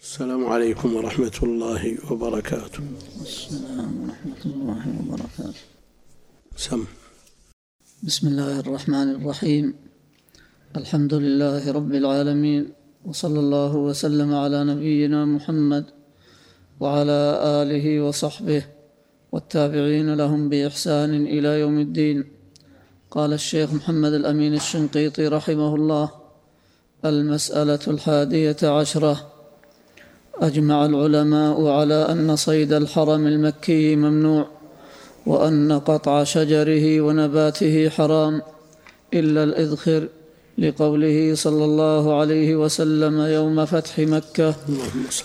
السلام عليكم ورحمة الله وبركاته. السلام ورحمة الله وبركاته. سم. بسم الله الرحمن الرحيم. الحمد لله رب العالمين وصلى الله وسلم على نبينا محمد وعلى آله وصحبه والتابعين لهم بإحسان إلى يوم الدين. قال الشيخ محمد الأمين الشنقيطي رحمه الله المسألة الحادية عشرة. أجمع العلماء على أن صيد الحرم المكي ممنوع وأن قطع شجره ونباته حرام إلا الإذخر لقوله صلى الله عليه وسلم يوم فتح مكة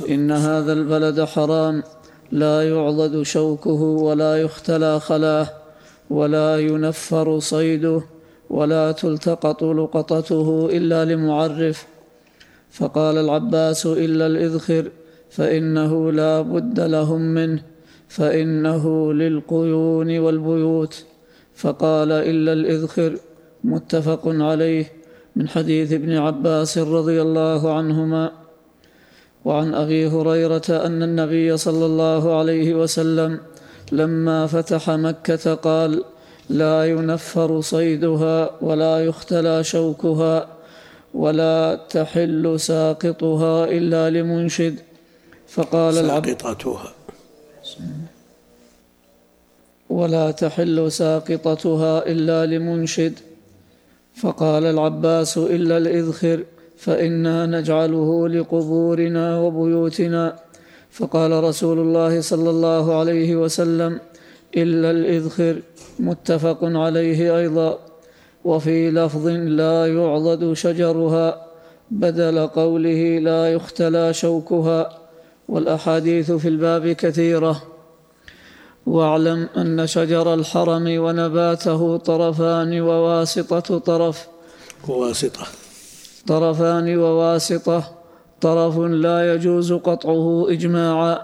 إن هذا البلد حرام لا يعضد شوكه ولا يختلى خلاه ولا ينفر صيده ولا تلتقط لقطته إلا لمعرف. فقال العباس إلا الإذخر فإنه لا بد لهم منه فإنه للقيون والبيوت. فقال إلا الإذخر متفق عليه من حديث ابن عباس رضي الله عنهما. وعن أبي هريرة أن النبي صلى الله عليه وسلم لما فتح مكة قال لا ينفر صيدها ولا يختلى شوكها ولا تحل ساقطها إلا لمنشد فقال العبد ساقطتها. ولا تحل ساقطتها إلا لمنشد. فقال العباس إلا الإذخر فإنا نجعله لقبورنا وبيوتنا. فقال رسول الله صلى الله عليه وسلم إلا الإذخر متفق عليه أيضا. وفي لفظ لا يعضد شجرها بدل قوله لا يختلى شوكها. والأحاديث في الباب كثيرة. واعلم أن شجر الحرم ونباته طرفان وواسطة طرف. وواسطة. طرفان وواسطة. طرف لا يجوز قطعه إجماعا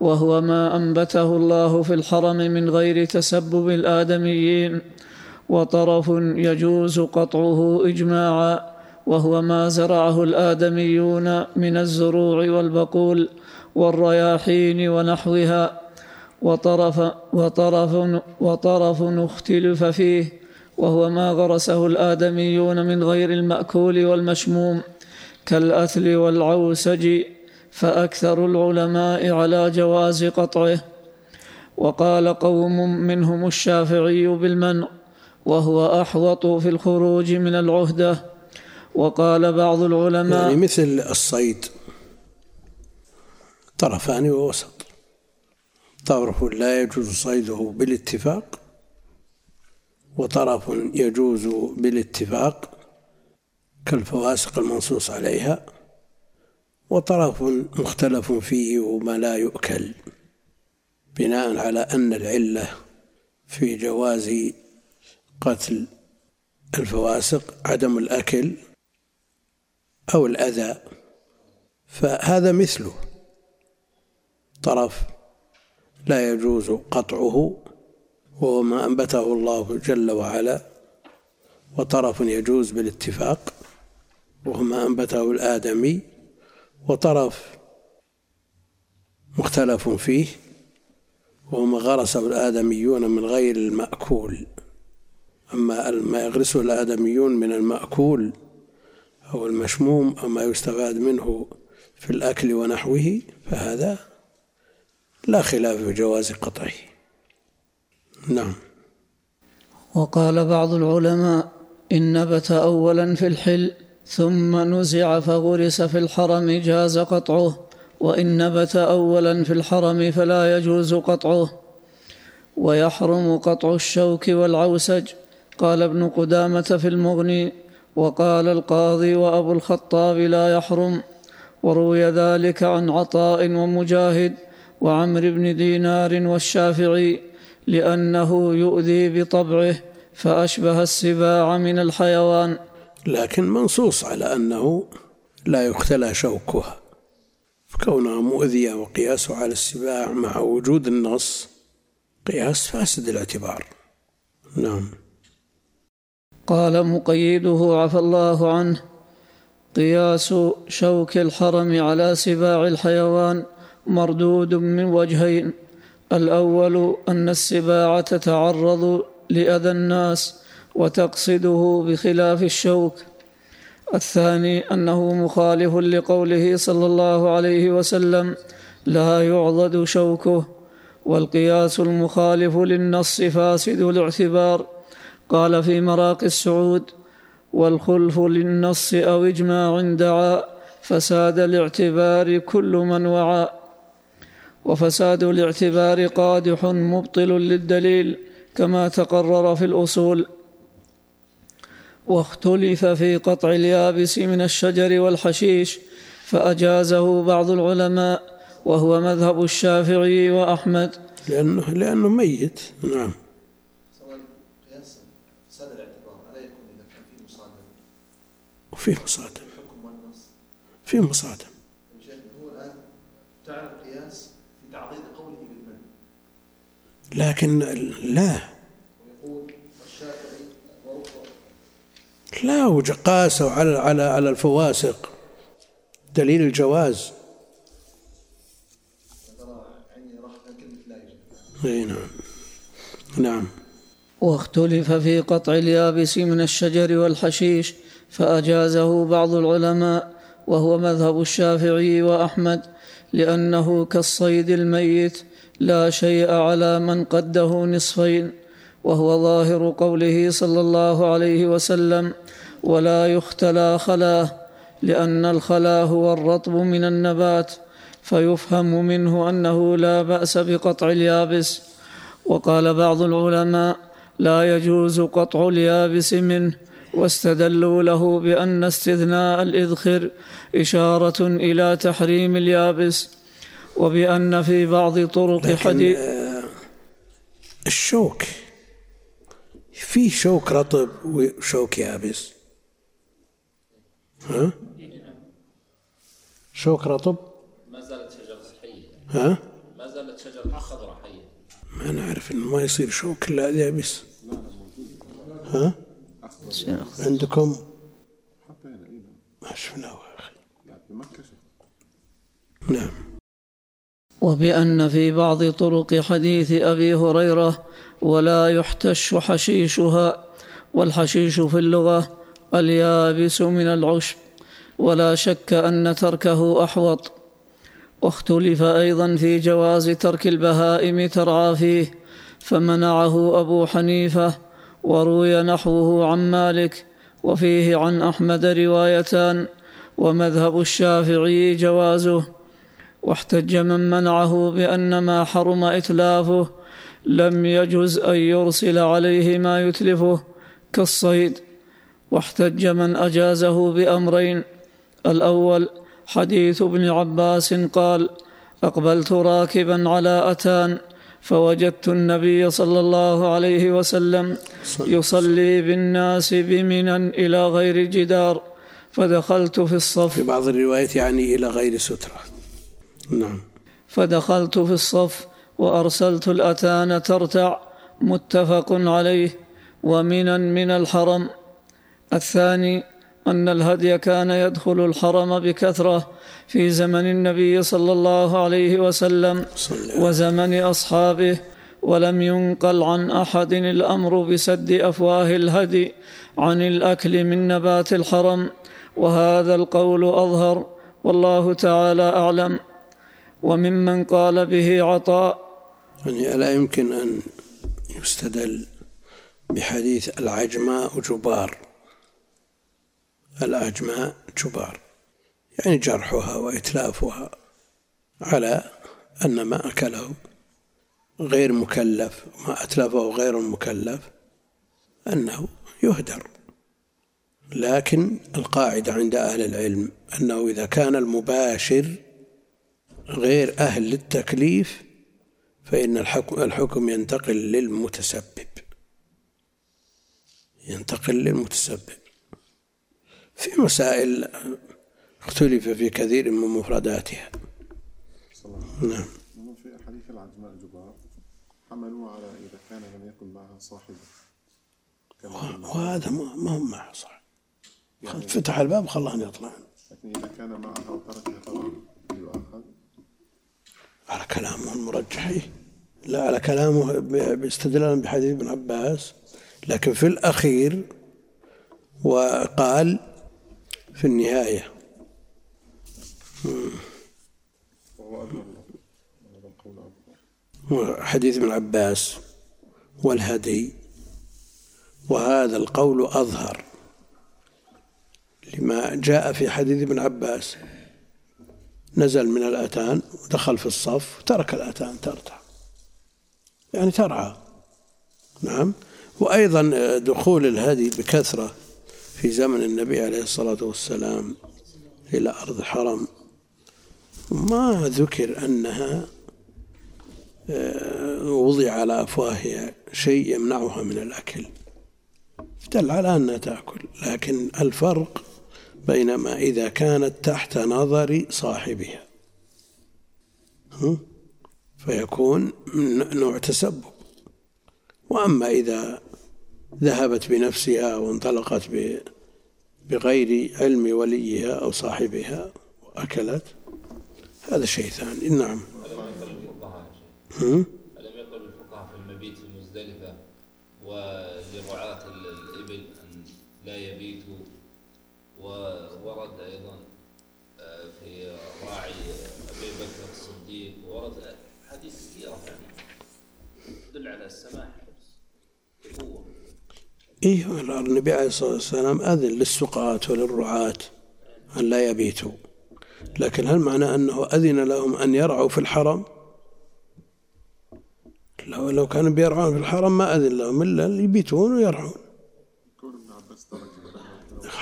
وهو ما أنبته الله في الحرم من غير تسبب الآدميين. وطرف يجوز قطعه إجماعا وهو ما زرعه الآدميون من الزروع والبقول. والرياحين ونحوها وطرف وطرف وطرف اختلف فيه وهو ما غرسه الآدميون من غير المأكول والمشموم كالأثل والعوسج فأكثر العلماء على جواز قطعه. وقال قوم منهم الشافعي بالمنع وهو أحوط في الخروج من العهدة. وقال بعض العلماء يعني مثل الصيد. طرفان ووسط. طرف لا يجوز صيده بالاتفاق وطرف يجوز بالاتفاق كالفواسق المنصوص عليها وطرف مختلف فيه وما لا يؤكل. بناء على أن العلة في جواز قتل الفواسق عدم الأكل أو الأذى فهذا مثله. طرف لا يجوز قطعه وهو ما أنبته الله جل وعلا وطرف يجوز بالاتفاق وهو ما أنبته الآدمي وطرف مختلف فيه وهو ما غرسه الآدميون من غير المأكول. أما ما يغرسه الآدميون من المأكول أو المشموم أو ما يستفاد منه في الأكل ونحوه فهذا لا خلاف في جواز قطعه نعم. وقال بعض العلماء إن نبت أولا في الحل ثم نزع فغرس في الحرم جاز قطعه وإن نبت أولا في الحرم فلا يجوز قطعه. ويحرم قطع الشوك والعوسج. قال ابن قدامة في المغني وقال القاضي وأبو الخطاب لا يحرم. وروي ذلك عن عطاء ومجاهد. وعمر بن دينار والشافعي لأنه يؤذي بطبعه فأشبه السباع من الحيوان. لكن منصوص على أنه لا يختلى شوكها كونها مؤذية وقياسه على السباع مع وجود النص قياس فاسد الاعتبار. نعم. قال مقيده عفى الله عنه قياس شوك الحرم على سباع الحيوان مردود من وجهين. الأول أن السباع تتعرض لأذى الناس وتقصده بخلاف الشوك. الثاني أنه مخالف لقوله صلى الله عليه وسلم لا يعضد شوكه. والقياس المخالف للنص فاسد الاعتبار. قال في مراقي السعود والخلف للنص أو إجماع دعا فساد الاعتبار كل من وعى وفساد الاعتبار قادح مبطل للدليل كما تقرر في الأصول. واختلف في قطع اليابس من الشجر والحشيش فأجازه بعض العلماء وهو مذهب الشافعي وأحمد. لأنه لأنه ميت. نعم. وفيه مصادم فيه مصادم هو الان جعل القياس في تعضيد قوله بالمن لكن لا. لا وقاسوا على على على الفواسق. دليل الجواز. إي نعم. نعم. واختلف في قطع اليابس من الشجر والحشيش فأجازه بعض العلماء وهو مذهب الشافعي وأحمد لأنه كالصيد الميت لا شيء على من قده نصفين وهو ظاهر قوله صلى الله عليه وسلم ولا يختلى خلاه لأن الخلا هو الرطب من النبات فيفهم منه أنه لا بأس بقطع اليابس وقال بعض العلماء لا يجوز قطع اليابس منه واستدلوا له بأن استثناء الإذخر إشارة إلى تحريم اليابس وبأن في بعض طرق حديث آه، الشوك في شوك رطب وشوك يابس. ها؟ شوك رطب؟ ما زالت شجرة حية ها؟ ما زالت شجرة خضراء حية. ما نعرف إنه ما يصير شوك إلا يابس. ها؟ عندكم؟ ما شفناه يا أخي. نعم. وبأن في بعض طرق حديث أبي هريرة ولا يحتش حشيشها والحشيش في اللغة اليابس من العشب ولا شك أن تركه أحوط. واختلف أيضا في جواز ترك البهائم ترعى فيه فمنعه أبو حنيفة وروي نحوه عن مالك وفيه عن أحمد روايتان ومذهب الشافعي جوازه. واحتج من منعه بأن ما حرم إتلافه لم يجز أن يرسل عليه ما يتلفه كالصيد. واحتج من أجازه بأمرين. الأول حديث ابن عباس قال أقبلت راكبا على أتان فوجدت النبي صلى الله عليه وسلم يصلي بالناس بمنى إلى غير جدار فدخلت في الصف. في بعض الروايات يعني إلى غير سترة. نعم. فدخلت في الصف وأرسلت الأتان ترتع متفق عليه ومنا من الحرم. الثاني أن الهدي كان يدخل الحرم بكثرة في زمن النبي صلى الله عليه وسلم وزمن أصحابه ولم ينقل عن أحد الأمر بسد أفواه الهدي عن الأكل من نبات الحرم. وهذا القول أظهر والله تعالى أعلم. وممن قال به عطاء. يعني ألا يمكن أن يستدل بحديث العجماء جبار. العجماء جبار. يعني جرحها وإتلافها على أن ما أكله غير مكلف ما أتلفه غير مكلف أنه يهدر. لكن القاعدة عند أهل العلم أنه إذا كان المباشر غير أهل للتكليف فإن الحكم, الحكم ينتقل للمتسبب. ينتقل للمتسبب. في مسائل اختلف في كثير من مفرداتها. نعم. هم في حديث العجماء جبار حملوا على إذا كان لم يكن معها صاحبه قلنا. وهذا ما ما هو معه صح فتح الباب خلاهم يطلعون لكن إذا كان معها وتركها طبعا على كلامه المرجح. إيه. لا على كلامه ب- باستدلالا بحديث ابن عباس. لكن في الأخير وقال في النهاية. حديث ابن عباس والهدي. وهذا القول أظهر لما جاء في حديث ابن عباس. نزل من الأتان ودخل في الصف وترك الأتان ترتع. يعني ترعى. نعم. وأيضا دخول الهدي بكثرة في زمن النبي عليه الصلاة والسلام إلى أرض الحرم ما ذكر أنها وضع على أفواهها شيء يمنعها من الأكل. دل على أنها تأكل. لكن الفرق بينما إذا كانت تحت نظر صاحبها؟ فيكون نوع تسبب. وأما إذا ذهبت بنفسها وانطلقت بغير علم وليها أو صاحبها وأكلت هذا شيء ثاني. نعم. ألم يقل الفقهاء في المبيت في مزدلفة ولرعاة ال- الإبل أن لا يبيتوا وورد أيضا آه، في راعي أبي بكر الصديق ورد حديث كثيرة يعني تدل على السماح بقوة إيه النبي عليه الصلاة والسلام أذن للسقاة وللرعاة أن لا يبيتوا. لكن هل معنى أنه أذن لهم أن يرعوا في الحرم؟ لو لو كانوا بيرعون في الحرم ما أذن لهم إلا يبيتون ويرعون كون ابن عباس ترك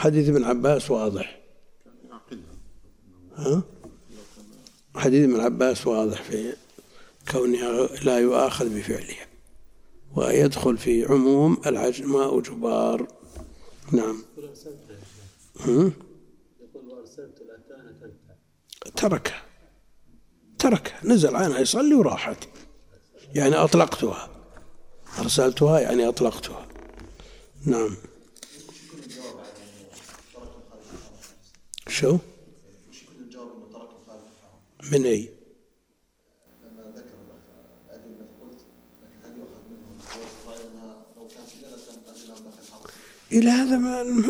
حديث ابن عباس واضح. ها؟ حديث ابن عباس واضح في كونها لا يؤاخذ بفعلها ويدخل في عموم العجماء جبار نعم؟ تركها. تركها. نزل عنها يصلي وراحت. يعني أطلقتها. أرسلتها يعني أطلقتها. نعم شو وش يكون الجواب انه تركه خارج الحرم؟ من أي لما ذكر الادله التي قلت لكن هل يؤخذ منه الرأي انها لو كان في ليله كانت اذن داخل الحرم؟ إلى هذا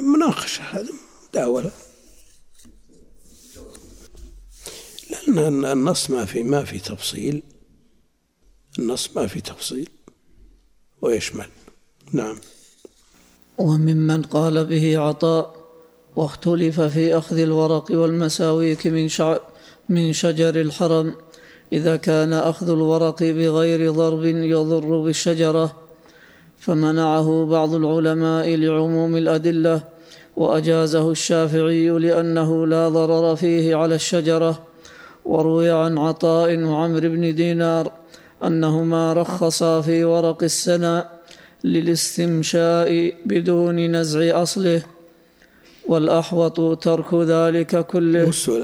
مناقشة هذا مداولة لأن النص ما في ما في تفصيل. النص ما في تفصيل. ويشمل. نعم. وممن قال به عطاء. واختلف في أخذ الورق والمساويك من شع من شجر الحرم. إذا كان أخذ الورق بغير ضرب يضر بالشجرة فمنعه بعض العلماء لعموم الأدلة وأجازه الشافعي لأنه لا ضرر فيه على الشجرة. وروي عن عطاء وعمر بن دينار أنهما رخصا في ورق السنة للاستمشاء بدون نزع أصله. والأحوط ترك ذلك كله. هو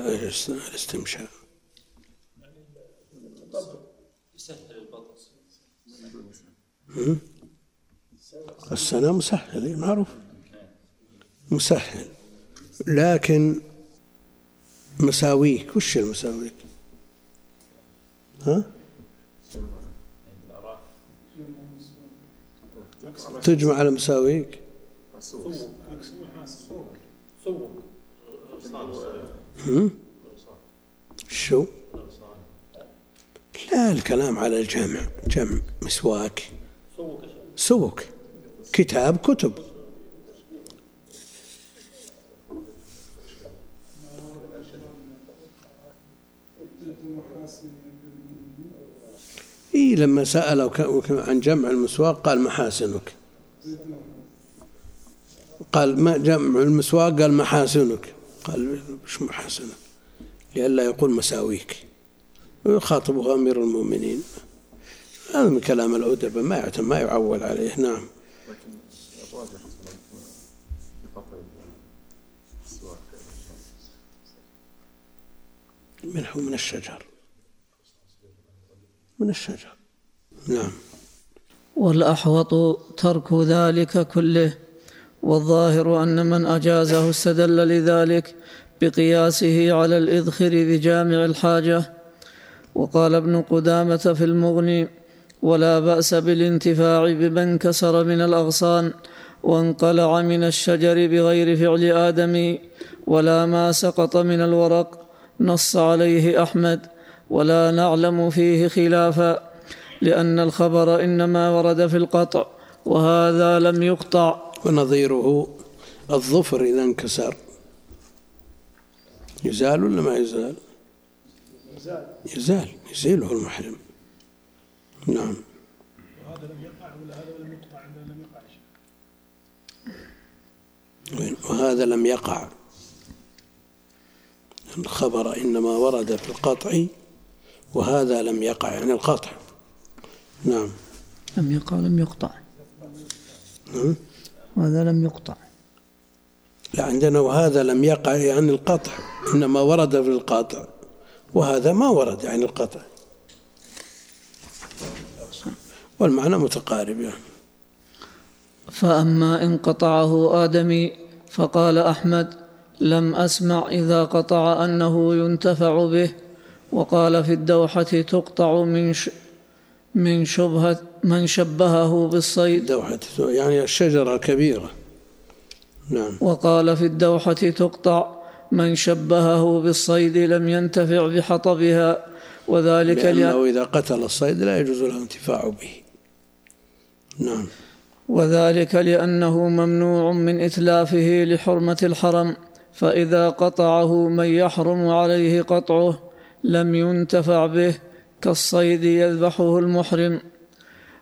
الاستمشاء؟ السنة مسهل إيه، معروف. مسهل. لكن مساويك وش المساويك؟ ها؟ تجمع على مساويك؟ شو؟ لا الكلام على الجمع جمع مسواك. سوق كتاب كتب. إيه لما سأله عن جمع المسواق قال محاسنك. قال ما جمع المسواق قال محاسنك قال مش محاسنك لئلا يقول مساويك. ويخاطبه أمير المؤمنين. هذا من كلام الأدباء ما ما يعول عليه. نعم. منه من الشجر. من الشجر. نعم. والأحوط ترك ذلك كله. والظاهر أن من أجازه استدل لذلك بقياسه على الإذخر بجامع الحاجة. وقال ابن قدامة في المغني ولا بأس بالانتفاع بما انكسر من الأغصان وانقلع من الشجر بغير فعل آدم ولا ما سقط من الورق نص عليه أحمد ولا نعلم فيه خلافا لأن الخبر إنما ورد في القطع وهذا لم يقطع. ونظيره الظفر إذا انكسر. يزال ولا ما يزال؟ يزال. يزيله المحرم. نعم. وهذا لم يقع. ولا هذا لم يقطع لم يقع؟ وهذا لم يقع الخبر إنما ورد في القطع وهذا لم يقع يعني القطع. نعم. لم يقع لم يقطع. نعم. وهذا لم يقطع. لا عندنا وهذا لم يقع يعني القطع إنما ورد في القطع وهذا ما ورد يعني القطع. والمعنى متقارب يعني. فأما إن قطعه آدمي فقال أحمد لم أسمع إذا قطع أنه ينتفع به وقال في الدوحة تقطع من ش من شبهة من شبهه بالصيد. دوحة يعني الشجرة الكبيرة. نعم. وقال في الدوحة تقطع. من شبهه بالصيد لم ينتفع بحطبها. وذلك لأن لأنه إذا قتل الصيد لا يجوز له الانتفاع به. نعم. وذلك لأنه ممنوع من إتلافه لحرمة الحرم. فإذا قطعه من يحرم عليه قطعه لم ينتفع به كالصيد يذبحه المحرم.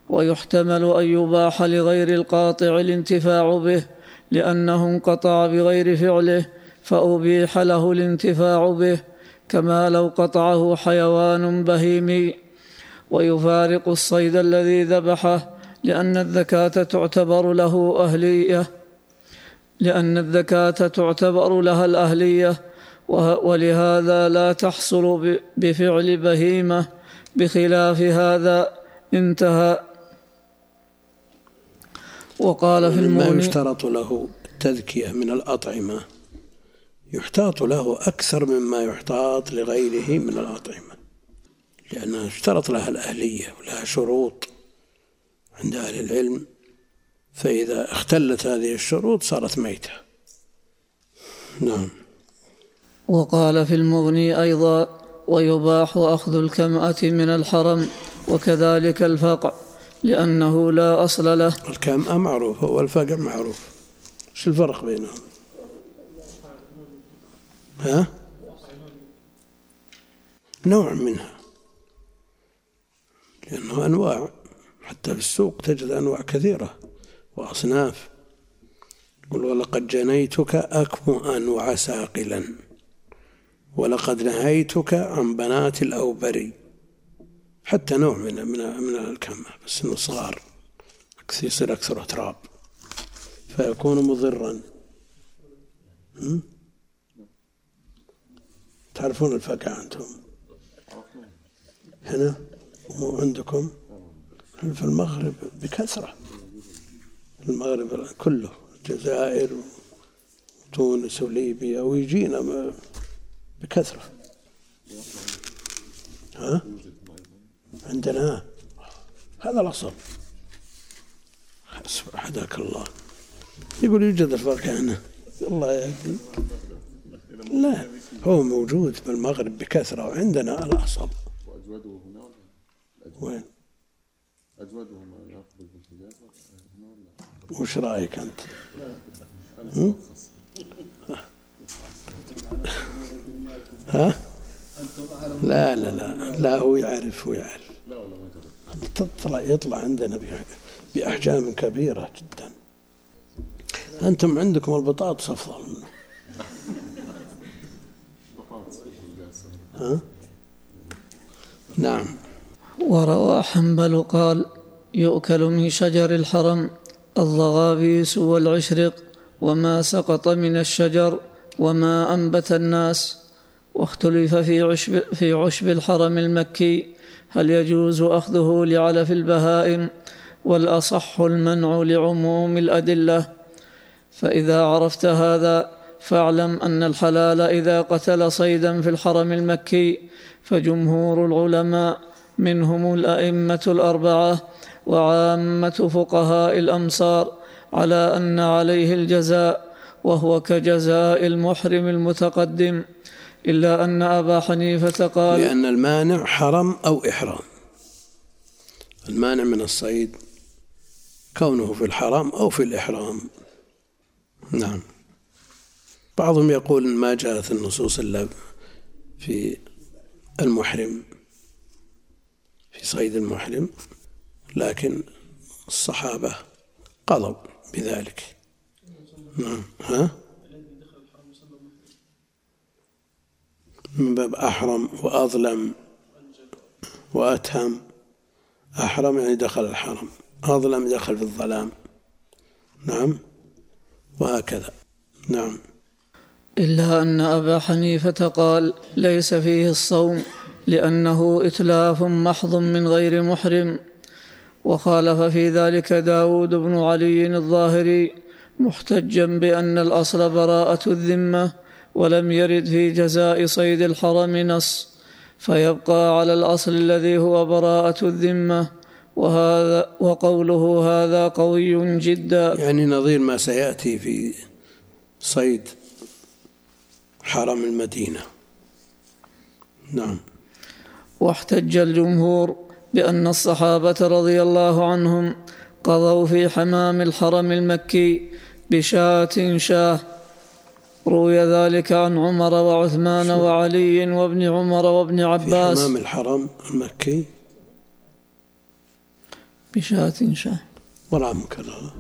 ويحتمل أن يباح لغير القاطع الانتفاع به لأنه انقطع بغير فعله فأبيح له الانتفاع به كما لو قطعه حيوان بهيمي. ويفارق الصيد الذي ذبحه لأن الذكاة تعتبر له أهلية. لأن الذكاة تعتبر لها الأهلية ولهذا لا تحصل بفعل بهيمة بخلاف هذا انتهى. وقال في ما المغني يشترط له التذكية من الأطعمة. يحتاط له أكثر مما يحتاط لغيره من الأطعمة. لأنها اشترط لها الأهلية ولها شروط عند أهل العلم. فإذا اختلت هذه الشروط صارت ميتة. نعم. وقال في المغني أيضا ويباح أخذ الكمأة من الحرم وكذلك الفقع. لأنه لا أصل له. الكمأة معروفة والفقع معروف إيش الفرق بينهم؟ ها؟ نوع منها. لأنه أنواع. حتى في السوق تجد أنواع كثيرة وأصناف. يقول ولقد جنيتك أكمؤا وعساقلا ولقد نهيتك عن بنات الأوبري. حتى نوع من من من الكمة بس إنه صغار. يصير أكثر تراب. فيكون مضرا? تعرفون الفقع أنتم هنا وعندكم في المغرب بكثرة. المغرب كله الجزائر وتونس وليبيا ويجينا بكثرة. ها؟ عندنا. هذا الأصل. حداك الله. يقول يوجد الفرق هنا. الله يهدي. لا هو موجود بالمغرب بكثرة وعندنا الأصل. وأجوده هنا وين؟ أجوده يأخذ ولا وش رأيك أنت؟ ها؟ لا لا لا لا هو يعرف هو يعرف لا ولا ما جرب تطلع يطلع عندنا بأح- بأحجام كبيرة جدا. أنتم عندكم البطاطس أفضل منه. ها؟ نعم. وروى حنبل قال يؤكل من شجر الحرم الضغابيس والعشرق وما سقط من الشجر وما أنبت الناس. واختلف في عشب, في عشب الحرم المكي هل يجوز أخذه لعلف البهائم؟ والأصح المنع لعموم الأدلة. فإذا عرفت هذا فاعلم أن الحلال إذا قتل صيدا في الحرم المكي فجمهور العلماء منهم الأئمة الأربعة وعامة فقهاء الأمصار على أن عليه الجزاء وهو كجزاء المحرم المتقدم. إلا أن أبا حنيفة قال لأن المانع حرم أو إحرام. المانع من الصيد كونه في الحرام أو في الإحرام. نعم. بعضهم يقول ما جاءت النصوص إلا في المحرم في صيد المحرم لكن الصحابة قضوا بذلك. نعم. ها؟ من باب أحرم وأظلم وأتهم. أحرم يعني دخل الحرم أظلم دخل في الظلام. نعم؟ وهكذا. نعم. إلا أن أبا حنيفة قال ليس فيه الصوم لأنه إتلاف محض من غير محرم. وخالف في ذلك داود بن علي الظاهري محتجا بأن الأصل براءة الذمة. ولم يرد في جزاء صيد الحرم نص فيبقى على الأصل الذي هو براءة الذمة وهذا وقوله هذا قوي جدا. يعني نظير ما سيأتي في صيد حرم المدينة. نعم. واحتج الجمهور بأن الصحابة رضي الله عنهم قضوا في حمام الحرم المكي بشاة شاه روي ذلك عن عمر وعثمان وعلي وابن عمر وابن في عباس. حمام الحرم المكي؟ بشاة شاه ولا مكررة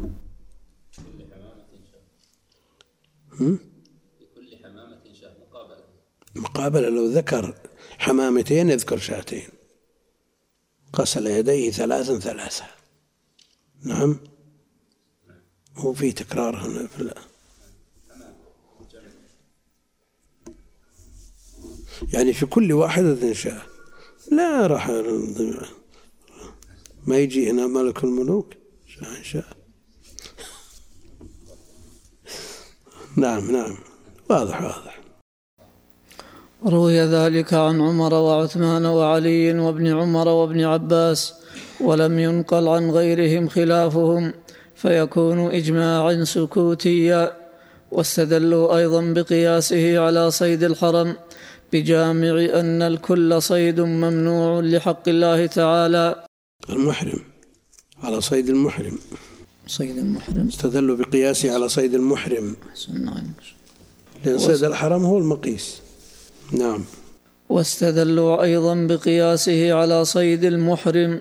هم؟ لكل حمامة شاه مقابلة. مقابلة لو ذكر حمامتين يذكر شاتين. غسل يديه ثلاثا ثلاثة. نعم؟ وفي تكرار هنا في ال- يعني في كل واحدة شاة لا راح ما يجي هنا ملك الملوك. شاء شاء. نعم نعم. واضح واضح. روي ذلك عن عمر وعثمان وعلي وابن عمر وابن عباس ولم ينقل عن غيرهم خلافهم فيكون اجماعا سكوتيا. واستدلوا أيضا بقياسه على صيد الحرم بجامع أن الكل صيد ممنوع لحق الله تعالى. المحرم على صيد المحرم. صيد المحرم. استدلوا بقياسه على صيد المحرم. لأن صيد الحرم هو المقيس نعم. واستدلوا أيضا بقياسه على صيد المحرم.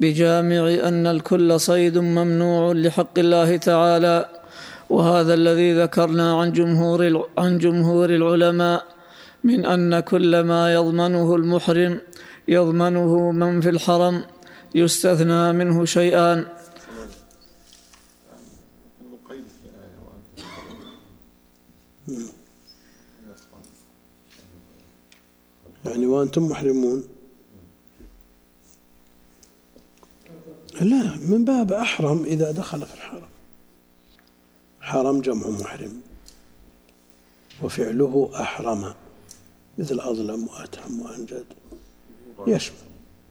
بجامع أن الكل صيد ممنوع لحق الله تعالى. وهذا الذي ذكرنا عن جمهور عن جمهور العلماء. من أن كل ما يضمنه المحرم يضمنه من في الحرم يستثنى منه شيئان يعني وأنتم محرمون؟ لا من باب أحرم إذا دخل في الحرم. حرم جمع محرم وفعله أحرم. مثل أظلم وأتهم وأنجد. يشمل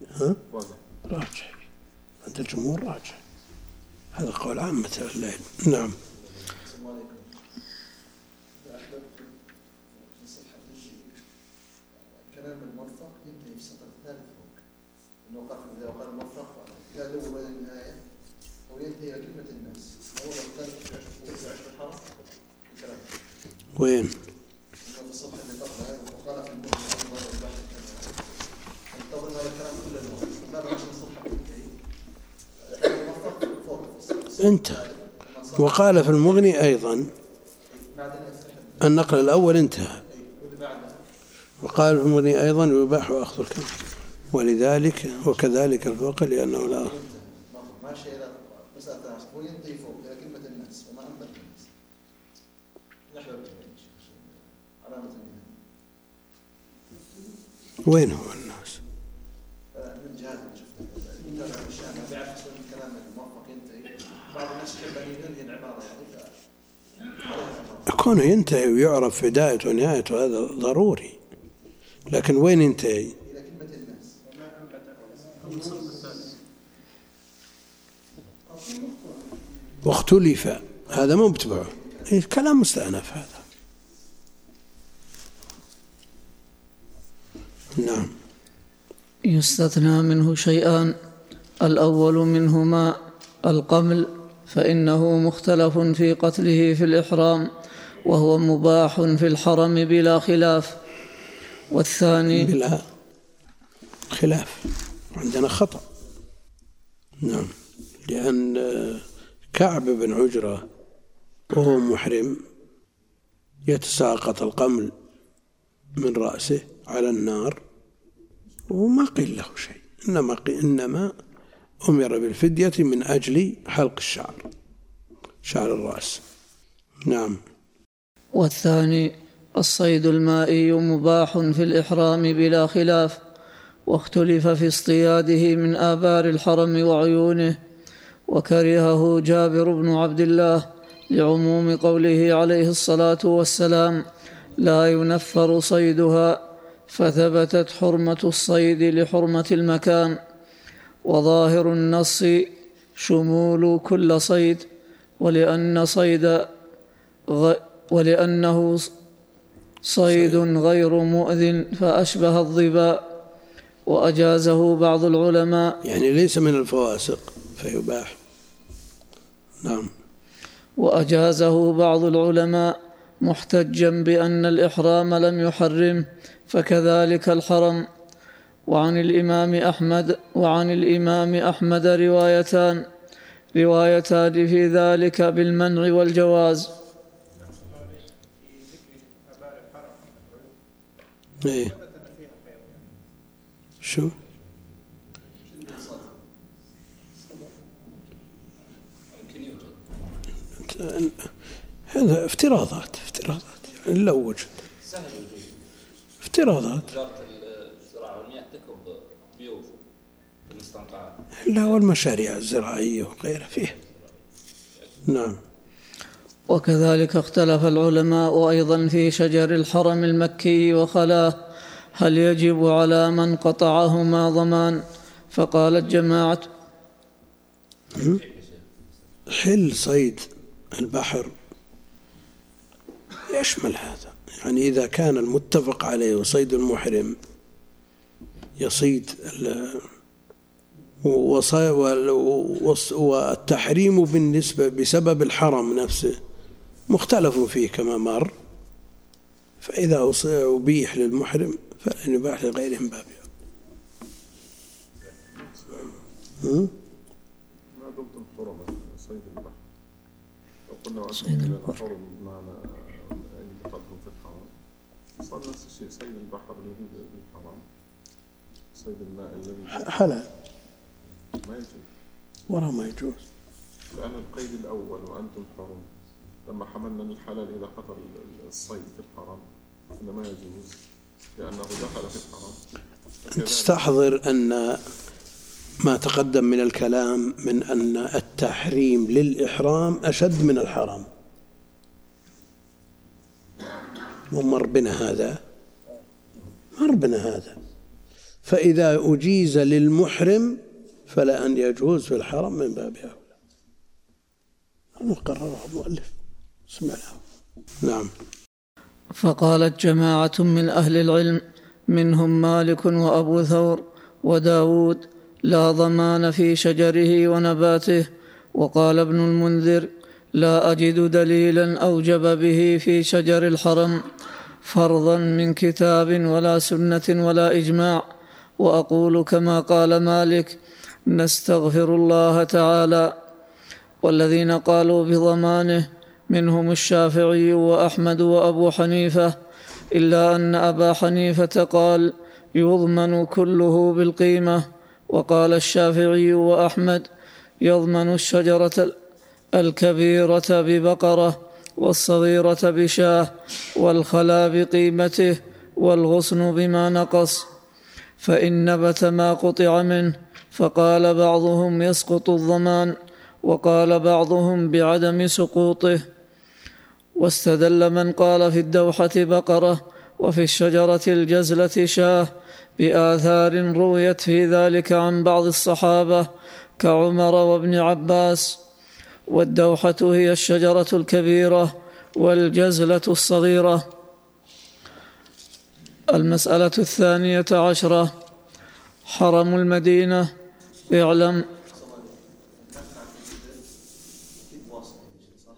ها؟ راجح عند الجمهور راجح هذا قول عامة العلم نعم. كلام الموفق ينتهي في السطر الثالث فوق. إنه قال وينتهي إلى كلمة الناس. الثالث في عشر وين إنه في الصفحة اللي قبلها وقال في المسلم الله البحث انتظر هذا الكلام كل الوقت ماذا عشان الصفحة تنتهي كلام الموفق فوق في السطر انتهى. وقال في المغني أيضا النقل الأول انتهى. وقال في المغني أيضا يباح أخذ الكلام ولذلك وكذلك الفوق لأنه لا ماشي إلى مسألة العصر وينتهي فوق إلى كلمة الناس وما أنبت الناس نحن علامة النهاية وين هو الناس آه، من جهات اللي شفنا من جهات الأشياء ما بيعرف شو الكلام الموفق ينتهي بعض الناس يحب أن ينهي العبارة يعني ف كونه ينتهي ويعرف بدايته ونهايته هذا ضروري. لكن وين ينتهي؟ واختلف. هذا مو بتبعه. إيه، كلام مستأنف هذا. نعم. يستثنى منه شيئان. الأول منهما القمل فإنه مختلف في قتله في الإحرام. وهو مباح في الحرم بلا خلاف. والثاني بلا خلاف. عندنا خطأ. نعم. لأن كعب بن عجرة وهو محرم يتساقط القمل من رأسه على النار وما قيل له شيء. إنما إنما أمر بالفدية من أجل حلق الشعر شعر الرأس. نعم. والثاني الصيد المائي مباح في الإحرام بلا خلاف واختلف في اصطياده من آبار الحرم وعيونه وكرهه جابر بن عبد الله لعموم قوله عليه الصلاة والسلام لا ينفر صيدها فثبتت حرمة الصيد لحرمة المكان. وظاهر النص شمول كل صيد ولأن صيد غ... ولأنه صيد غير مؤذن فأشبه الظباء وأجازه بعض العلماء. يعني ليس من الفواسق فيباح. نعم. وأجازه بعض العلماء محتجا بأن الإحرام لم يحرم فكذلك الحرم. وعن الإمام أحمد وعن الإمام أحمد روايتان روايتان في ذلك بالمنع والجواز. إيه. شو؟ هذا افتراضات افتراضات. يعني لو وجد افتراضات. لا والمشاريع الزراعية وغيرها فيها. نعم. وكذلك اختلف العلماء أيضا في شجر الحرم المكي وخلاه هل يجب على من قطعهما ضمان؟ فقالت جماعة حل صيد البحر. يشمل هذا؟ يعني إذا كان المتفق عليه وصيد المحرم يصيد والتحريم بالنسبة بسبب الحرم نفسه. مختلف فيه كما مر فإذا أص- أبيح للمحرم فلن يباح لغيره من باب. ما دمتم حرمة صيد البحر لو قلنا صيد البحر. الحرم بمعنى أي دخلتم في الحرم صار نفس الشيء صيد البحر الذي بالحرم صيد الماء الذي حلال ما يجوز ولا ما يجوز لأن القيد الأول وأنتم حرم لما حملنا الحلال إذا حضر الصيد في الحرم إنما يجوز لأنه دخل في فكذلك تستحضر أن ما تقدم من الكلام من أن التحريم للإحرام أشد من الحرام. ومر بنا هذا؟ مر بنا هذا. فإذا أجيز للمحرم فلا أن يجوز في الحرم من باب أولى. هذا قرره المؤلف. سمعناه نعم. فقالت جماعة من أهل العلم منهم مالك وأبو ثور وداود لا ضمان في شجره ونباته وقال ابن المنذر لا أجد دليلا أوجب به في شجر الحرم فرضا من كتاب ولا سنة ولا إجماع وأقول كما قال مالك نستغفر الله تعالى والذين قالوا بضمانه منهم الشافعي وأحمد وأبو حنيفة إلا أن أبا حنيفة قال يضمن كله بالقيمة وقال الشافعي وأحمد يضمن الشجرة الكبيرة ببقرة والصغيرة بشاه والخلا بقيمته والغصن بما نقص فإن نبت ما قطع منه فقال بعضهم يسقط الضمان وقال بعضهم بعدم سقوطه. واستدل من قال في الدوحة بقرة وفي الشجرة الجزلة شاه بآثار رويت في ذلك عن بعض الصحابة كعمر وابن عباس. والدوحة هي الشجرة الكبيرة والجزلة الصغيرة. المسألة الثانية عشرة. حرم المدينة اعلم أكيد واصل يعني شيء صح؟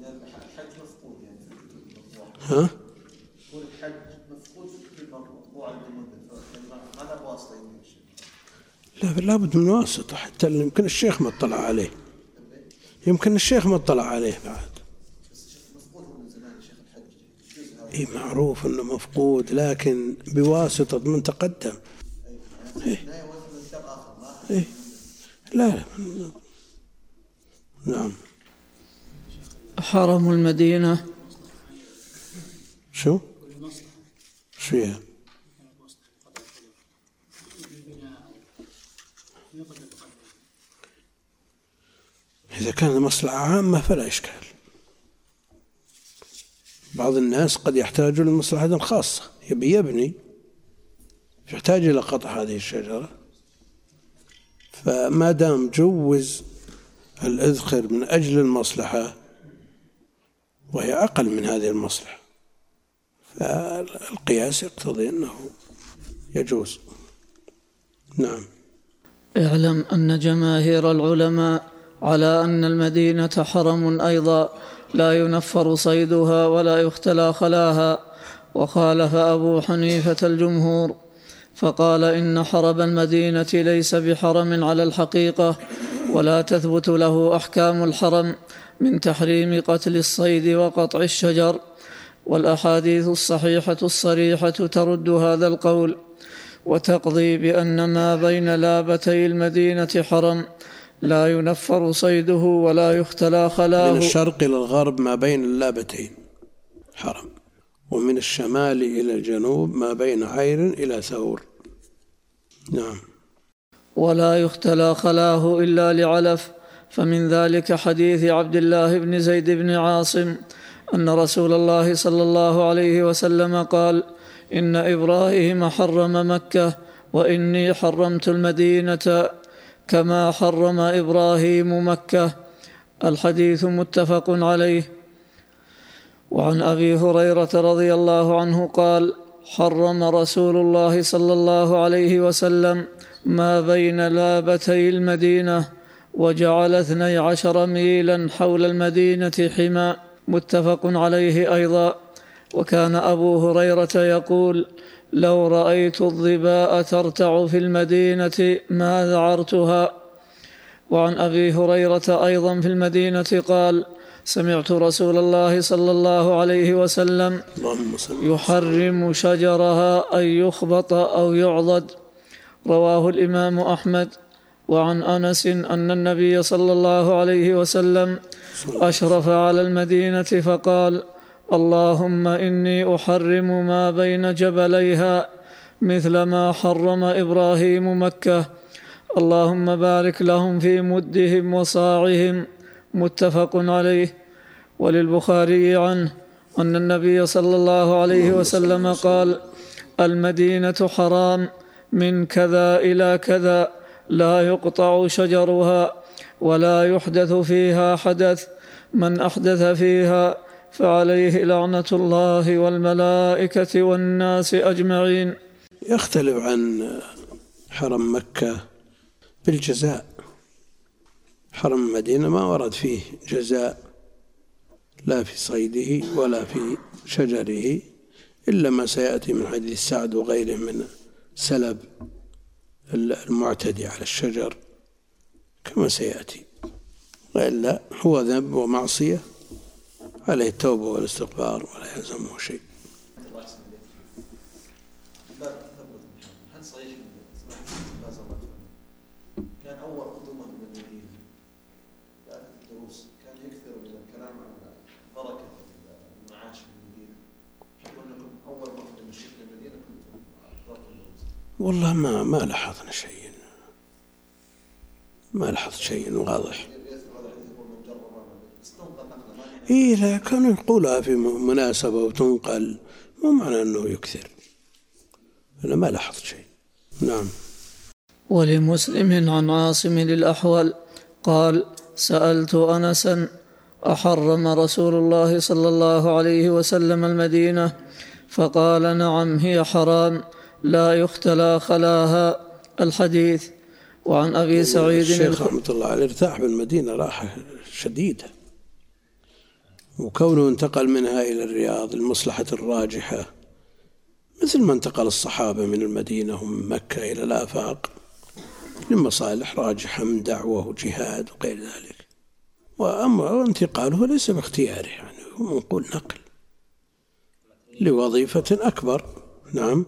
يعني الحج مفقود يعني في المطبوع ها يقول الحج مفقود في المطبوع عند المدة يعني ما له واسطة يعني الشيء لا لابد من واسطة حتى يمكن الشيخ ما اطلع عليه. يمكن الشيخ ما اطلع عليه بعد. إي معروف إنه مفقود لكن بواسطة من تقدم. ما إيه؟ لا لا. نعم. حرم المدينة. شو؟ شو هي؟ إذا كان مصلحة عامة فلا إشكال بعض الناس قد يحتاج للمصلحة الخاصة يبي يبني يحتاج إلى قطع هذه الشجرة فما دام جوز الإذخر من أجل المصلحة وهي أقل من هذه المصلحة فالقياس يقتضي أنه يجوز. نعم. اعلم أن جماهير العلماء على أن المدينة حرم أيضا لا ينفر صيدها ولا يختلى خلاها. وخالف أبو حنيفة الجمهور فقال إن حرم المدينة ليس بحرم على الحقيقة ولا تثبت له أحكام الحرم من تحريم قتل الصيد وقطع الشجر. والأحاديث الصحيحة الصريحة ترد هذا القول وتقضي بأن ما بين لابتي المدينة حرم لا ينفر صيده ولا يختلى من خلاه الشرق إلى الغرب ما بين اللابتين حرم ومن الشمال إلى الجنوب ما بين عير إلى ثور. نعم. ولا يختلى خلاه إلا لعلف. فمن ذلك حديث عبد الله بن زيد بن عاصم أن رسول الله صلى الله عليه وسلم قال إن إبراهيم حرم مكة وإني حرمت المدينة كما حرم إبراهيم مكة. الحديث متفق عليه. وعن أبي هريرة رضي الله عنه قال حرم رسول الله صلى الله عليه وسلم ما بين لابتي المدينة وجعل اثني عشر ميلا حول المدينة حمى متفق عليه أيضا. وكان أبو هريرة يقول لو رأيت الظباء ترتع في المدينة ما ذعرتها وعن أبي هريرة أيضا في المدينة قال سمعت رسول الله صلى الله عليه وسلم. يحرم شجرها أن يخبط أو يعضد. رواه الإمام أحمد. وعن أنس أن النبي صلى الله عليه وسلم أشرف على المدينة فقال اللهم إني أحرم ما بين جبليها مثل ما حرم إبراهيم مكة. اللهم بارك لهم في مدهم وصاعهم. متفق عليه. وللبخاري عنه أن النبي صلى الله عليه وسلم قال المدينة حرام من كذا إلى كذا. لا يقطع شجرها ولا يحدث فيها حدث. من أحدث فيها فعليه لعنة الله والملائكة والناس أجمعين. يختلف عن حرم مكة بالجزاء. حرم المدينة ما ورد فيه جزاء لا في صيده ولا في شجره إلا ما سيأتي من حديث سعد وغيره من سلب. المعتدي على الشجر كما سيأتي. وإلا هو ذنب ومعصية عليه التوبة والاستغفار ولا يلزمه شيء الله يحسن إليك. باب تثبت الحرم. هل صحيح ان سمعت ابن باز الله يرحمه كان اول قدومه من المدينة بعد الدروس كان يكثر من الكلام عن بركه المعاش في المدينة يقول لكم اول ما قدم الشيخ للمدينه كنتم حضرتوا الدروس والله ما ما لاحظنا شيء. ما لاحظت شيء واضح. إيه لا كانوا يقولها في مناسبة وتنقل. مو معنى أنه يكثر. أنا ما لاحظت شيء. نعم. ولمسلم عن عاصم الأحول قال سألت أنسا أحرم رسول الله صلى الله عليه وسلم المدينة؟ فقال نعم هي حرام. لا يختلى خلاها الحديث. وعن أبي سعيد الشيخ رحمة الله عليه ارتاح بالمدينة راحة شديدة. وكونه انتقل منها إلى الرياض المصلحة الراجحة مثل ما انتقل الصحابة من المدينة ومن مكة إلى الآفاق لمصالح راجحة من دعوة وجهاد وغير ذلك. وأما انتقاله ليس باختياره يعني هو نقول نقل لوظيفة أكبر. نعم.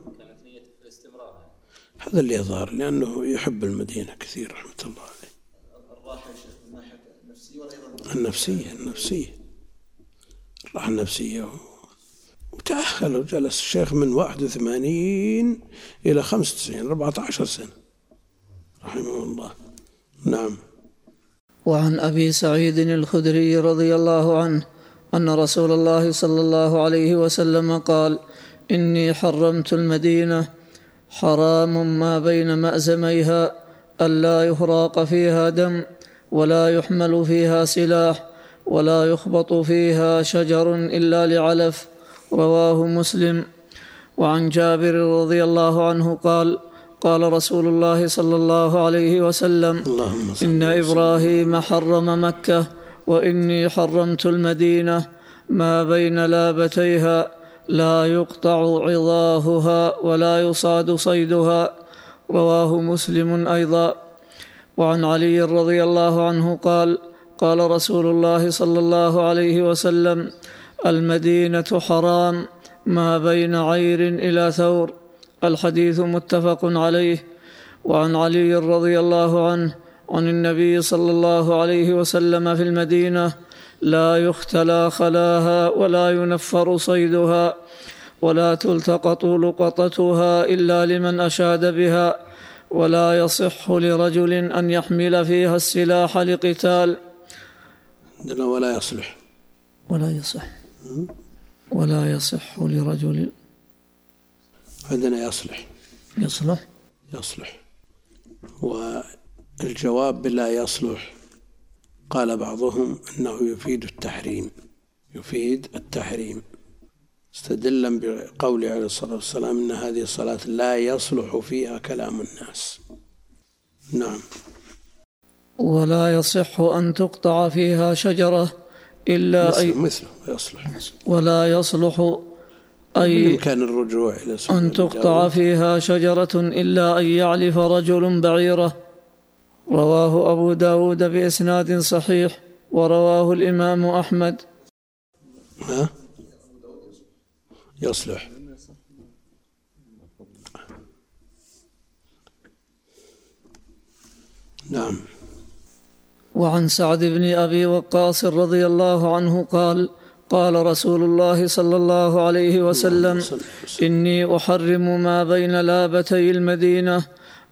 هذا اللي يظهر لأنه يحب المدينة كثير رحمة الله عليه. الراحة من ناحية النفسية. ولا أيضا النفسية النفسية الراحة النفسية وتأهل وجلس الشيخ من 81 إلى 95 14 سنة. رحمه الله. نعم. وعن أبي سعيد الخدري رضي الله عنه أن رسول الله صلى الله عليه وسلم قال إني حرمت المدينة حرام ما بين مأزميها الا يهراق فيها دم ولا يحمل فيها سلاح ولا يخبط فيها شجر إلا لعلف رواه مسلم. وعن جابر رضي الله عنه قال قال رسول الله صلى الله عليه وسلم اللهم إن إبراهيم حرم مكة وإني حرمت المدينة ما بين لابتيها لا يقطع عظاهها ولا يصاد صيدها. رواه مسلم أيضا. وعن علي رضي الله عنه قال قال رسول الله صلى الله عليه وسلم المدينة حرام ما بين عير إلى ثور. الحديث متفق عليه. وعن علي رضي الله عنه عن النبي صلى الله عليه وسلم في المدينة لا يختلى خلاها ولا ينفر صيدها ولا تلتقط لقطتها إلا لمن أشاد بها ولا يصح لرجل أن يحمل فيها السلاح لقتال. عندنا ولا يصلح. ولا يصح. ولا يصح لرجل. عندنا يصلح. يصلح. يصلح. والجواب بلا يصلح. قال بعضهم أنه يفيد التحريم. يفيد التحريم. استدلا بقوله عليه الصلاة والسلام إن هذه الصلاة لا يصلح فيها كلام الناس. نعم. ولا يصح أن تقطع فيها شجرة إلا أي مثله يصلح. ولا يصلح أي بإمكان الرجوع إلى أن تقطع. فيها شجرة إلا أن يعلف رجل بعيرة. رواه أبو داود بإسناد صحيح ورواه الإمام أحمد. ها؟ يصلح. نعم. وعن سعد بن أبي وقاص رضي الله عنه قال قال رسول الله صلى الله عليه وسلم صلى الله عليه وسلم. إني أحرم ما بين لابتي المدينة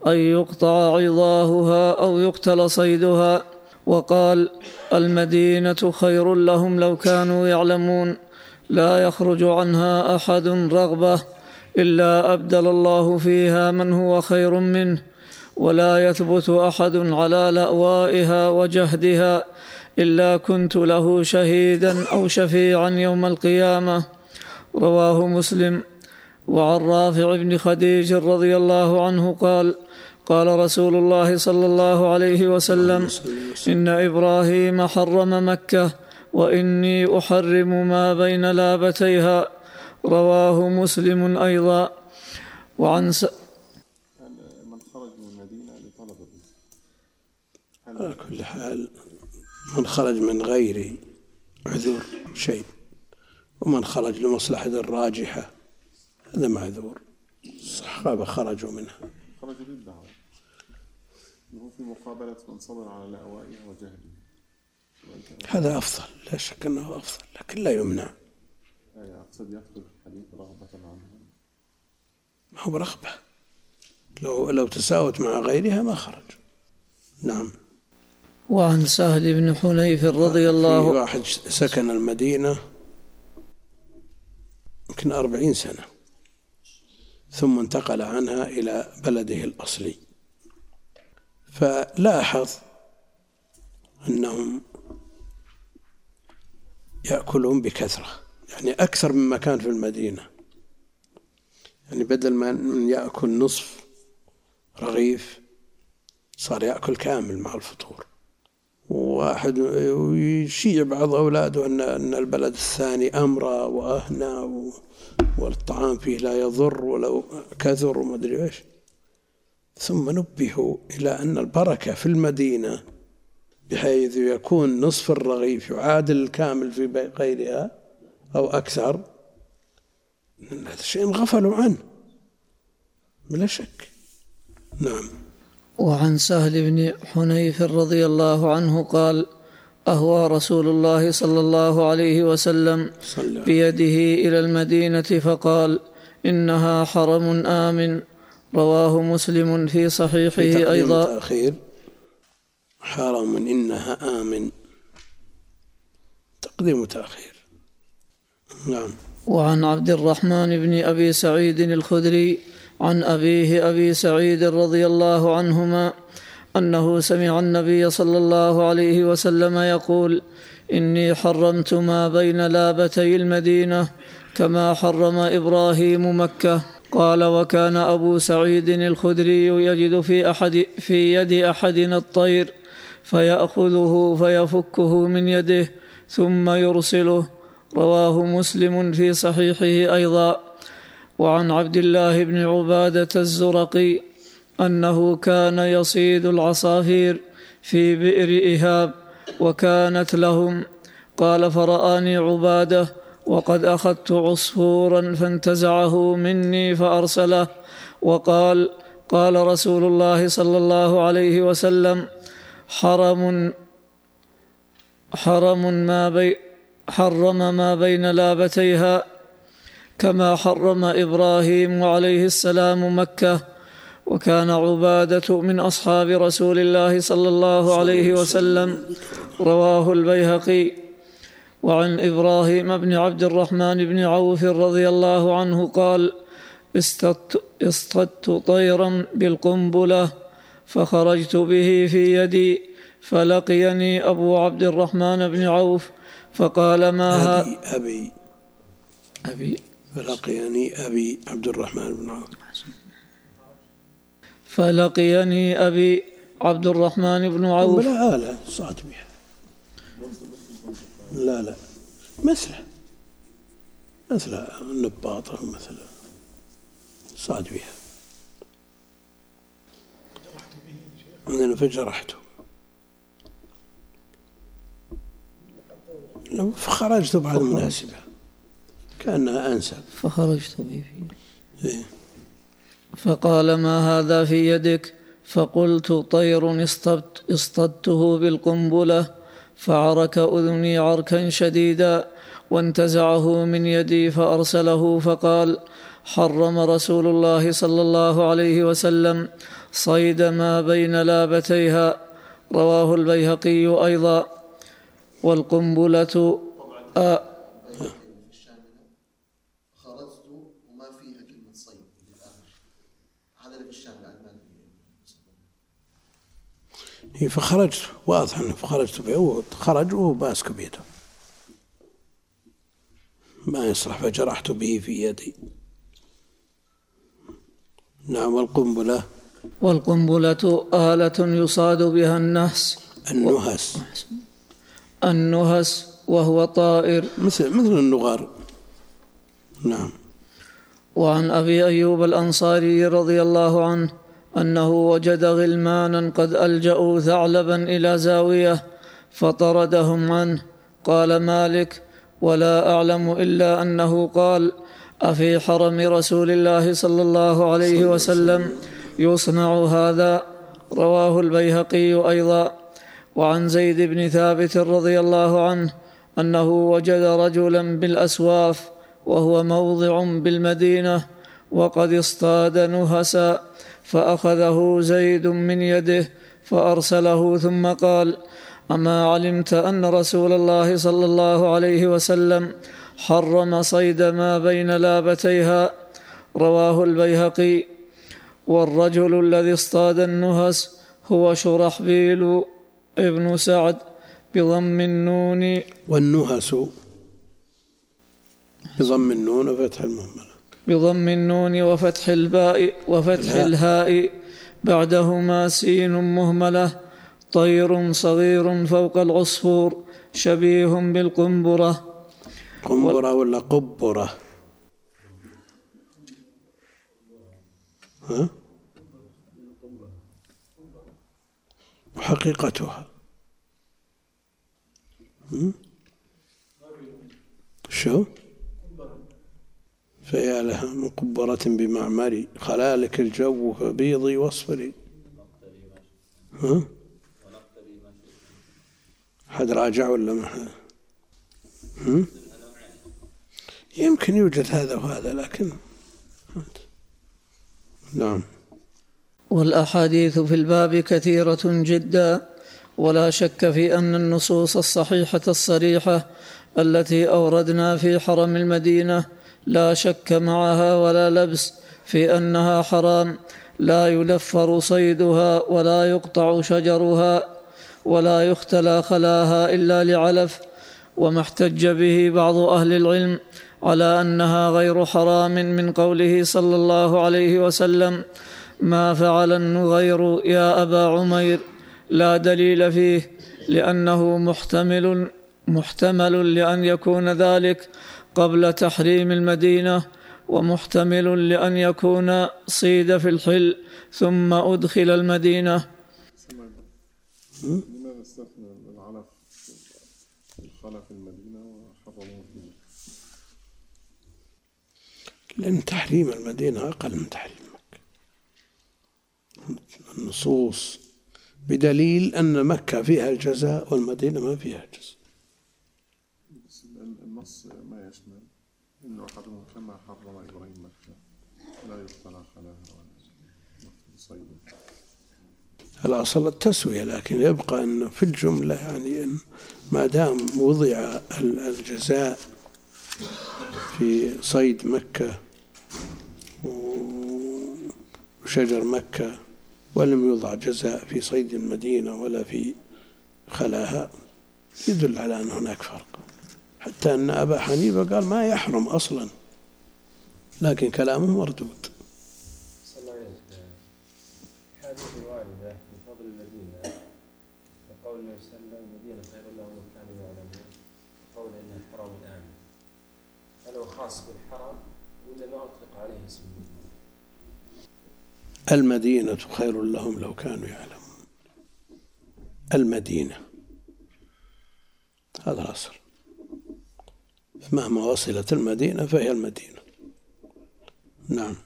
أن يقطع عظاهها أو يقتل صيدها. وقال المدينة خير لهم لو كانوا يعلمون. لا يخرج عنها أحد رغبة إلا أبدل الله فيها من هو خير منه. ولا يثبت أحد على لأوائها وجهدها إلا كنت له شهيدا أو شفيعا يوم القيامة. رواه مسلم. وعن رافع بن خديج رضي الله عنه قال قال رسول الله صلى الله عليه وسلم إن إبراهيم حرم مكة وإني أحرم ما بين لابتيها. رواه مسلم أيضا. وعن س... من خرج من المدينة لطلب على كل حال من خرج من غير عذر شيء ومن خرج لمصلحة راجحة هذا معذور. الصحابة خرجوا منها. خرج للدعوة وهو في مقابلة من صبر على لأوائها وجهلها هذا أفضل لا شك أنه أفضل لكن لا يمنع. يعني أقصد يدخل في الحديث رغبة عنها ما هو برغبة. لو لو تساوت مع غيرها ما خرج. نعم. وعن سهل بن حنيف رضي في الله واحد سكن المدينة يمكن أربعين سنة ثم انتقل عنها إلى بلده الأصلي. فلاحظ أنهم يأكلون بكثرة يعني أكثر مما كان في المدينة. يعني بدل ما من يأكل نصف رغيف صار يأكل كامل مع الفطور. واحد ويشيع بعض أولاده أن أن البلد الثاني أمرى وأهنى والطعام فيه لا يضر ولو كثر وما أدري إيش. ثم نبهوا إلى أن البركة في المدينة بحيث يكون نصف الرغيف يعادل الكامل في غيرها أو أكثر. هذا شيء غفلوا عنه. بلا شك. نعم. وعن سهل بن حنيف رضي الله عنه قال أهوى رسول الله صلى الله عليه وسلم صلى بيده إلى المدينة فقال إنها حرم آمن. رواه مسلم في صحيحه تقديم أيضا. وتأخير حرام إنها آمن. تقديم وتأخير نعم. وعن عبد الرحمن بن أبي سعيد الخدري عن أبيه أبي سعيد رضي الله عنهما أنه سمع النبي صلى الله عليه وسلم يقول إني حرمت ما بين لابتي المدينة كما حرم إبراهيم مكة. قال وكان أبو سعيد الخدري يجد في احد في يد أحدنا الطير فيأخذه فيفكه من يده ثم يرسله. رواه مسلم في صحيحه أيضا. وعن عبد الله بن عبادة الزرقي أنه كان يصيد العصافير في بئر ايهاب وكانت لهم. قال فرآني عبادة وقد أخذت عصفورا فانتزعه مني فأرسله. وقال قال رسول الله صلى الله عليه وسلم حرم حرم ما بي حرم ما بين لابتيها كما حرم إبراهيم عليه السلام مكة. وكان عبادة من أصحاب رسول الله صلى الله عليه وسلم. رواه البيهقي. وعن إبراهيم بن عبد الرحمن بن عوف رضي الله عنه قال اصطدت, طيرا بالقنبلة فخرجت به في يدي فلقيني أبو عبد الرحمن بن عوف فقال ما أبي أبي. أبي. فلقيني أبي عبد الرحمن بن عوف. فلقيني أبي عبد الرحمن بن عوف. بلا آلة صعد بها. لا لا. مثله. مثل النباطة مثل صعد بها. فجرحته لو فخرجت بعد مناسبة كأنها أنسب. فخرجت به إيه. فقال ما هذا في يدك؟ فقلت طير اصطدت اصطدته بالقنبلة. فعرك أذني عركا شديدا وانتزعه من يدي فأرسله فقال حرم رسول الله صلى الله عليه وسلم صيد ما بين لابتيها. رواه البيهقي أيضا. والقنبلة آه في الشاملة خرجت وما فيها كلمة صيد في الآخر هذا اللي في الشاملة المالكية إيه، فخرجت واضح إنه فخرجت هو خرج وهو ماسك بيده ما يصلح فجرحت به في يدي. نعم والقنبلة. والقنبلة آلة يصاد بها النهس. النهس. النهس وهو طائر. مثل مثل النغار. نعم. وعن أبي أيوب الأنصاري رضي الله عنه أنه وجد غلمانا قد ألجأوا ثعلبا إلى زاوية فطردهم عنه. قال مالك ولا أعلم إلا أنه قال أفي حرم رسول الله صلى الله عليه وسلم يصنع هذا؟ رواه البيهقي أيضا. وعن زيد بن ثابت رضي الله عنه أنه وجد رجلا بالأسواف وهو موضع بالمدينة وقد اصطاد نهسا. فأخذه زيد من يده فأرسله ثم قال أما علمت أن رسول الله صلى الله عليه وسلم حرم صيد ما بين لابتيها؟ رواه البيهقي. والرجل الذي اصطاد النهس هو شرحبيل ابن سعد بضم النون. والنهس بضم النون وفتح المهملة بضم النون وفتح الباء وفتح الهاء. بعدهما سين مهملة. طير صغير فوق العصفور. شبيه بالقنبرة. قنبرة ولا قبرة؟ ها؟ وحقيقتها؟ شو؟ فيا لها من قبرة بمعمري. خلالك الجو فبيضي وأصفري. ها؟ حد راجع ولا ما حد؟ يمكن يوجد هذا وهذا لكن نعم. والأحاديث في الباب كثيرة جدا ولا شك في أن النصوص الصحيحة الصريحة التي أوردنا في حرم المدينة لا شك معها ولا لبس في أنها حرام. لا يلفر صيدها ولا يقطع شجرها ولا يختلى خلاها إلا لعلف. وما احتج به بعض أهل العلم على أنها غير حرام من قوله صلى الله عليه وسلم ما فعل النغير يا أبا عمير لا دليل فيه لأنه محتمل محتمل لأن يكون ذلك قبل تحريم المدينة ومحتمل لأن يكون صيد في الحل ثم أدخل المدينة. لماذا استثنى العلف وحرموه في مكة؟ لأن تحريم المدينة أقل من تحريم مكة النصوص بدليل أن مكة فيها الجزاء والمدينة ما فيها جزاء بس ال- النص ما يشمل إنه أحدهم كما حرم إبراهيم مكة لا يقتلع خلاها ولا صيدا الأصل التسوية؟ لكن يبقى أنه في الجملة يعني أن ما دام وضع ال- الجزاء في صيد مكة وشجر مكة ولم يوضع جزاء في صيد المدينة ولا في خلاها يدل على أن هناك فرق. حتى أن أبا حنيفة قال ما يحرم أصلا لكن كلامه مردود. هل هو خاص بالحرم ولا ما أطلق عليه اسم المدينة؟ خير لهم لو كانوا يعلمون. المدينة. هذا الأصل. مهما وصلت المدينة فهي المدينة. نعم.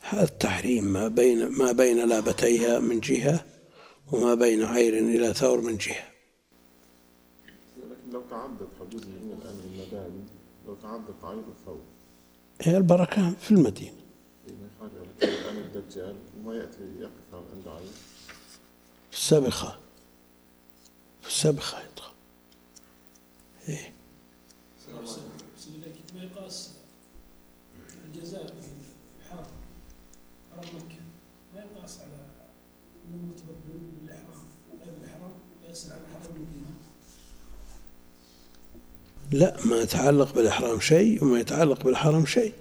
هذا التحريم ما بين ما بين لابتيها من جهة وما بين عير إلى ثور من جهة. لكن لو تعدت حدود لو تعدت عين الثور هي البركة في المدينة. الدجال يأتي يقف عند عين. في السبخة في السبخة يدخل. إيه. الجزاء في الحرم حرم مكة ما يقاس على من متبدل بالإحرام غير الإحرام يسأل عن حرم المدينة لا ما يتعلق بالإحرام شيء وما يتعلق بالحرم شيء.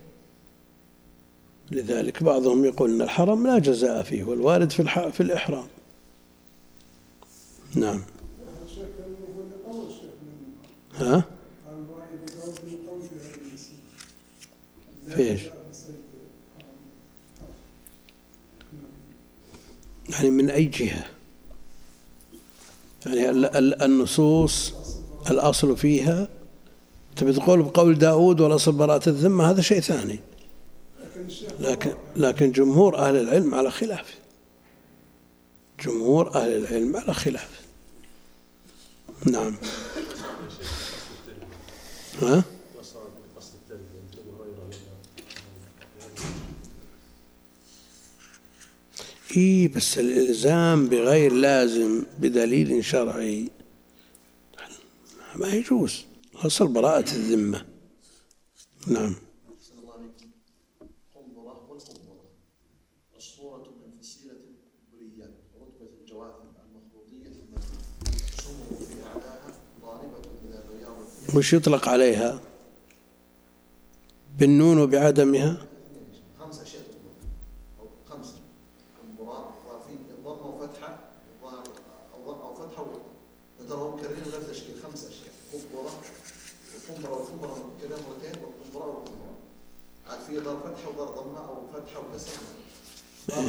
لذلك بعضهم يقول أن الحرم لا جزاء فيه والوارد في, الح... في الإحرام. نعم. ها؟ في إيش؟ يعني من أي جهة؟ يعني ال- ال- النصوص الأصل فيها تبي تقول بقول داود والأصل براءة الذمة هذا شيء ثاني. لكن لكن جمهور أهل العلم على خلافه جمهور أهل العلم على خلافه نعم. ها؟ إيه بس الإلزام بغير لازم بدليل شرعي. ما يجوز. أصل براءة الذمة. نعم. أحسن الله عليكم قنبرة والقنبرة في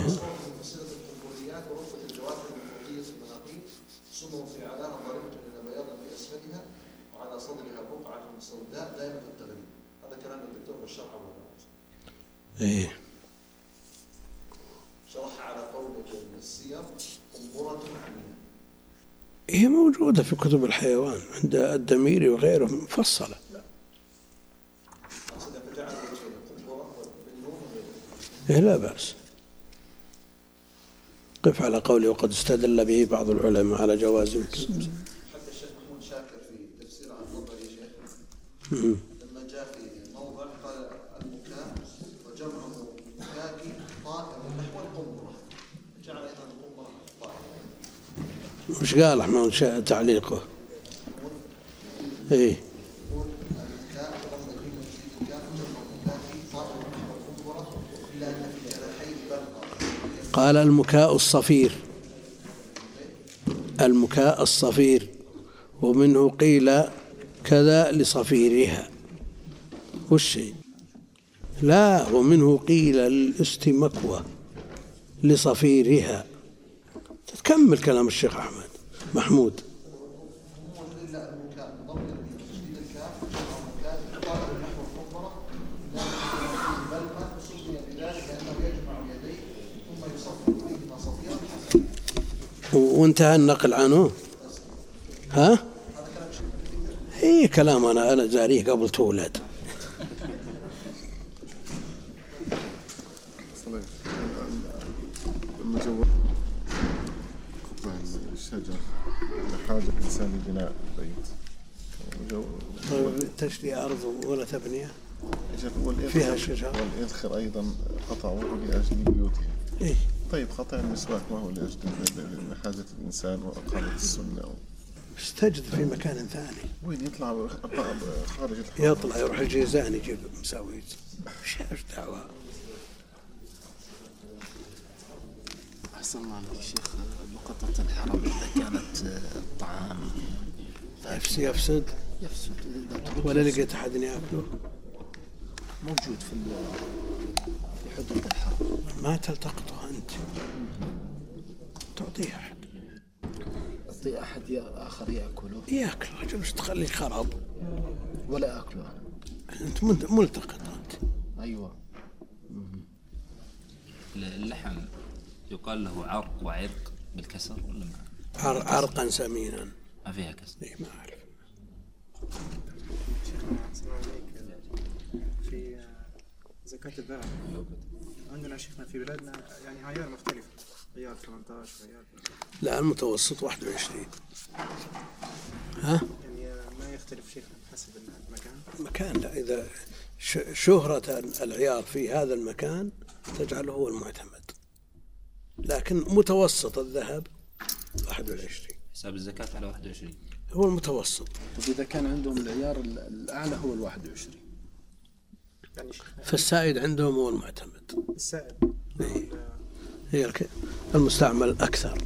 إيه. شرح على السير قنبرة هي موجودة في كتب الحيوان عند الدميري وغيره مفصلة. إيه لا بأس. قف على قوله وقد استدل به بعض العلماء على جواز حتى الشيخ محمود شاكر في تفسير عن النظر يا شيخ. لما جاء في موضع قال المكاء وجمعه مكاكي طائر نحو القنبرة جعل أيضا القنبرة طائر وش قال شاء تعليقه. إيه يقول المكاء ضمن كلمة في مكاء جمع مكاكي طائر نحو القنبرة إلا أن في جناحيه برقة قال المكاء الصفير. المكاء الصفير. ومنه قيل كذا لصفيرها. والشيء لا ومنه قيل للاستمكوى لصفيرها. تكمل كلام الشيخ أحمد. محمود إلا المكاء ضمن تشديد الكاف جمع مكاء طائر نحو القنبرة إلا أن في بلغة سمي بذلك لأنه يجمع يديه ثم يصفر فيهما صفيرا حسنا و- وانتهى النقل عنه. ها؟ إي كلام أنا أنا جاريه قبل تولد. لما جو قطع الشجر لحاجة الإنسان لبناء بيت طيب تشتري أرض ولا والإذخر- فيها شجر. والإذخر أيضا قطعوه لأجل بيوتهم إيه. طيب قطع المسواك ما هو لأجل لحاجة الإنسان وإقامة السنة. استجد في مكان ثاني. وين يطلع؟ خارج الحرم. يطلع يروح الجيزان يجيب مساويت إيش دعوة؟ أحسن الله عليك شيخ لقطة الحرم إذا كانت آه، الطعام يفسد يفسد يفسد. ولا. لقيت أحد يأكله؟ موجود في ال- في حدود الحرم ما تلتقطه أنت. تعطيه أحد. أعطي أحد يا- آخر يأكله. ياكل رجل مش تخليه خراب. ولا أكله أنا. أنت ملت- ملتقط أنت. أيوة. اللحم يقال له عرق وعرق بالكسر ولا ما؟ عر- عرقا سمينا. ما فيها كسر. اي ما في زكاة الذهب عندنا شيخنا في بلادنا يعني عيار مختلفة عيار 18 عيار لا المتوسط 21 ها؟ يعني ما يختلف شيخنا حسب المكان. مكان لا إذا ش- شهرة العيار في هذا المكان تجعله هو المعتمد. لكن متوسط الذهب 21 حساب الزكاة على 21 هو المتوسط. وإذا كان عندهم العيار ال- الأعلى هو الواحد وعشرين. يعني فالسائد عندهم هو المعتمد. السائد. إيه. هي الك- المستعمل أكثر.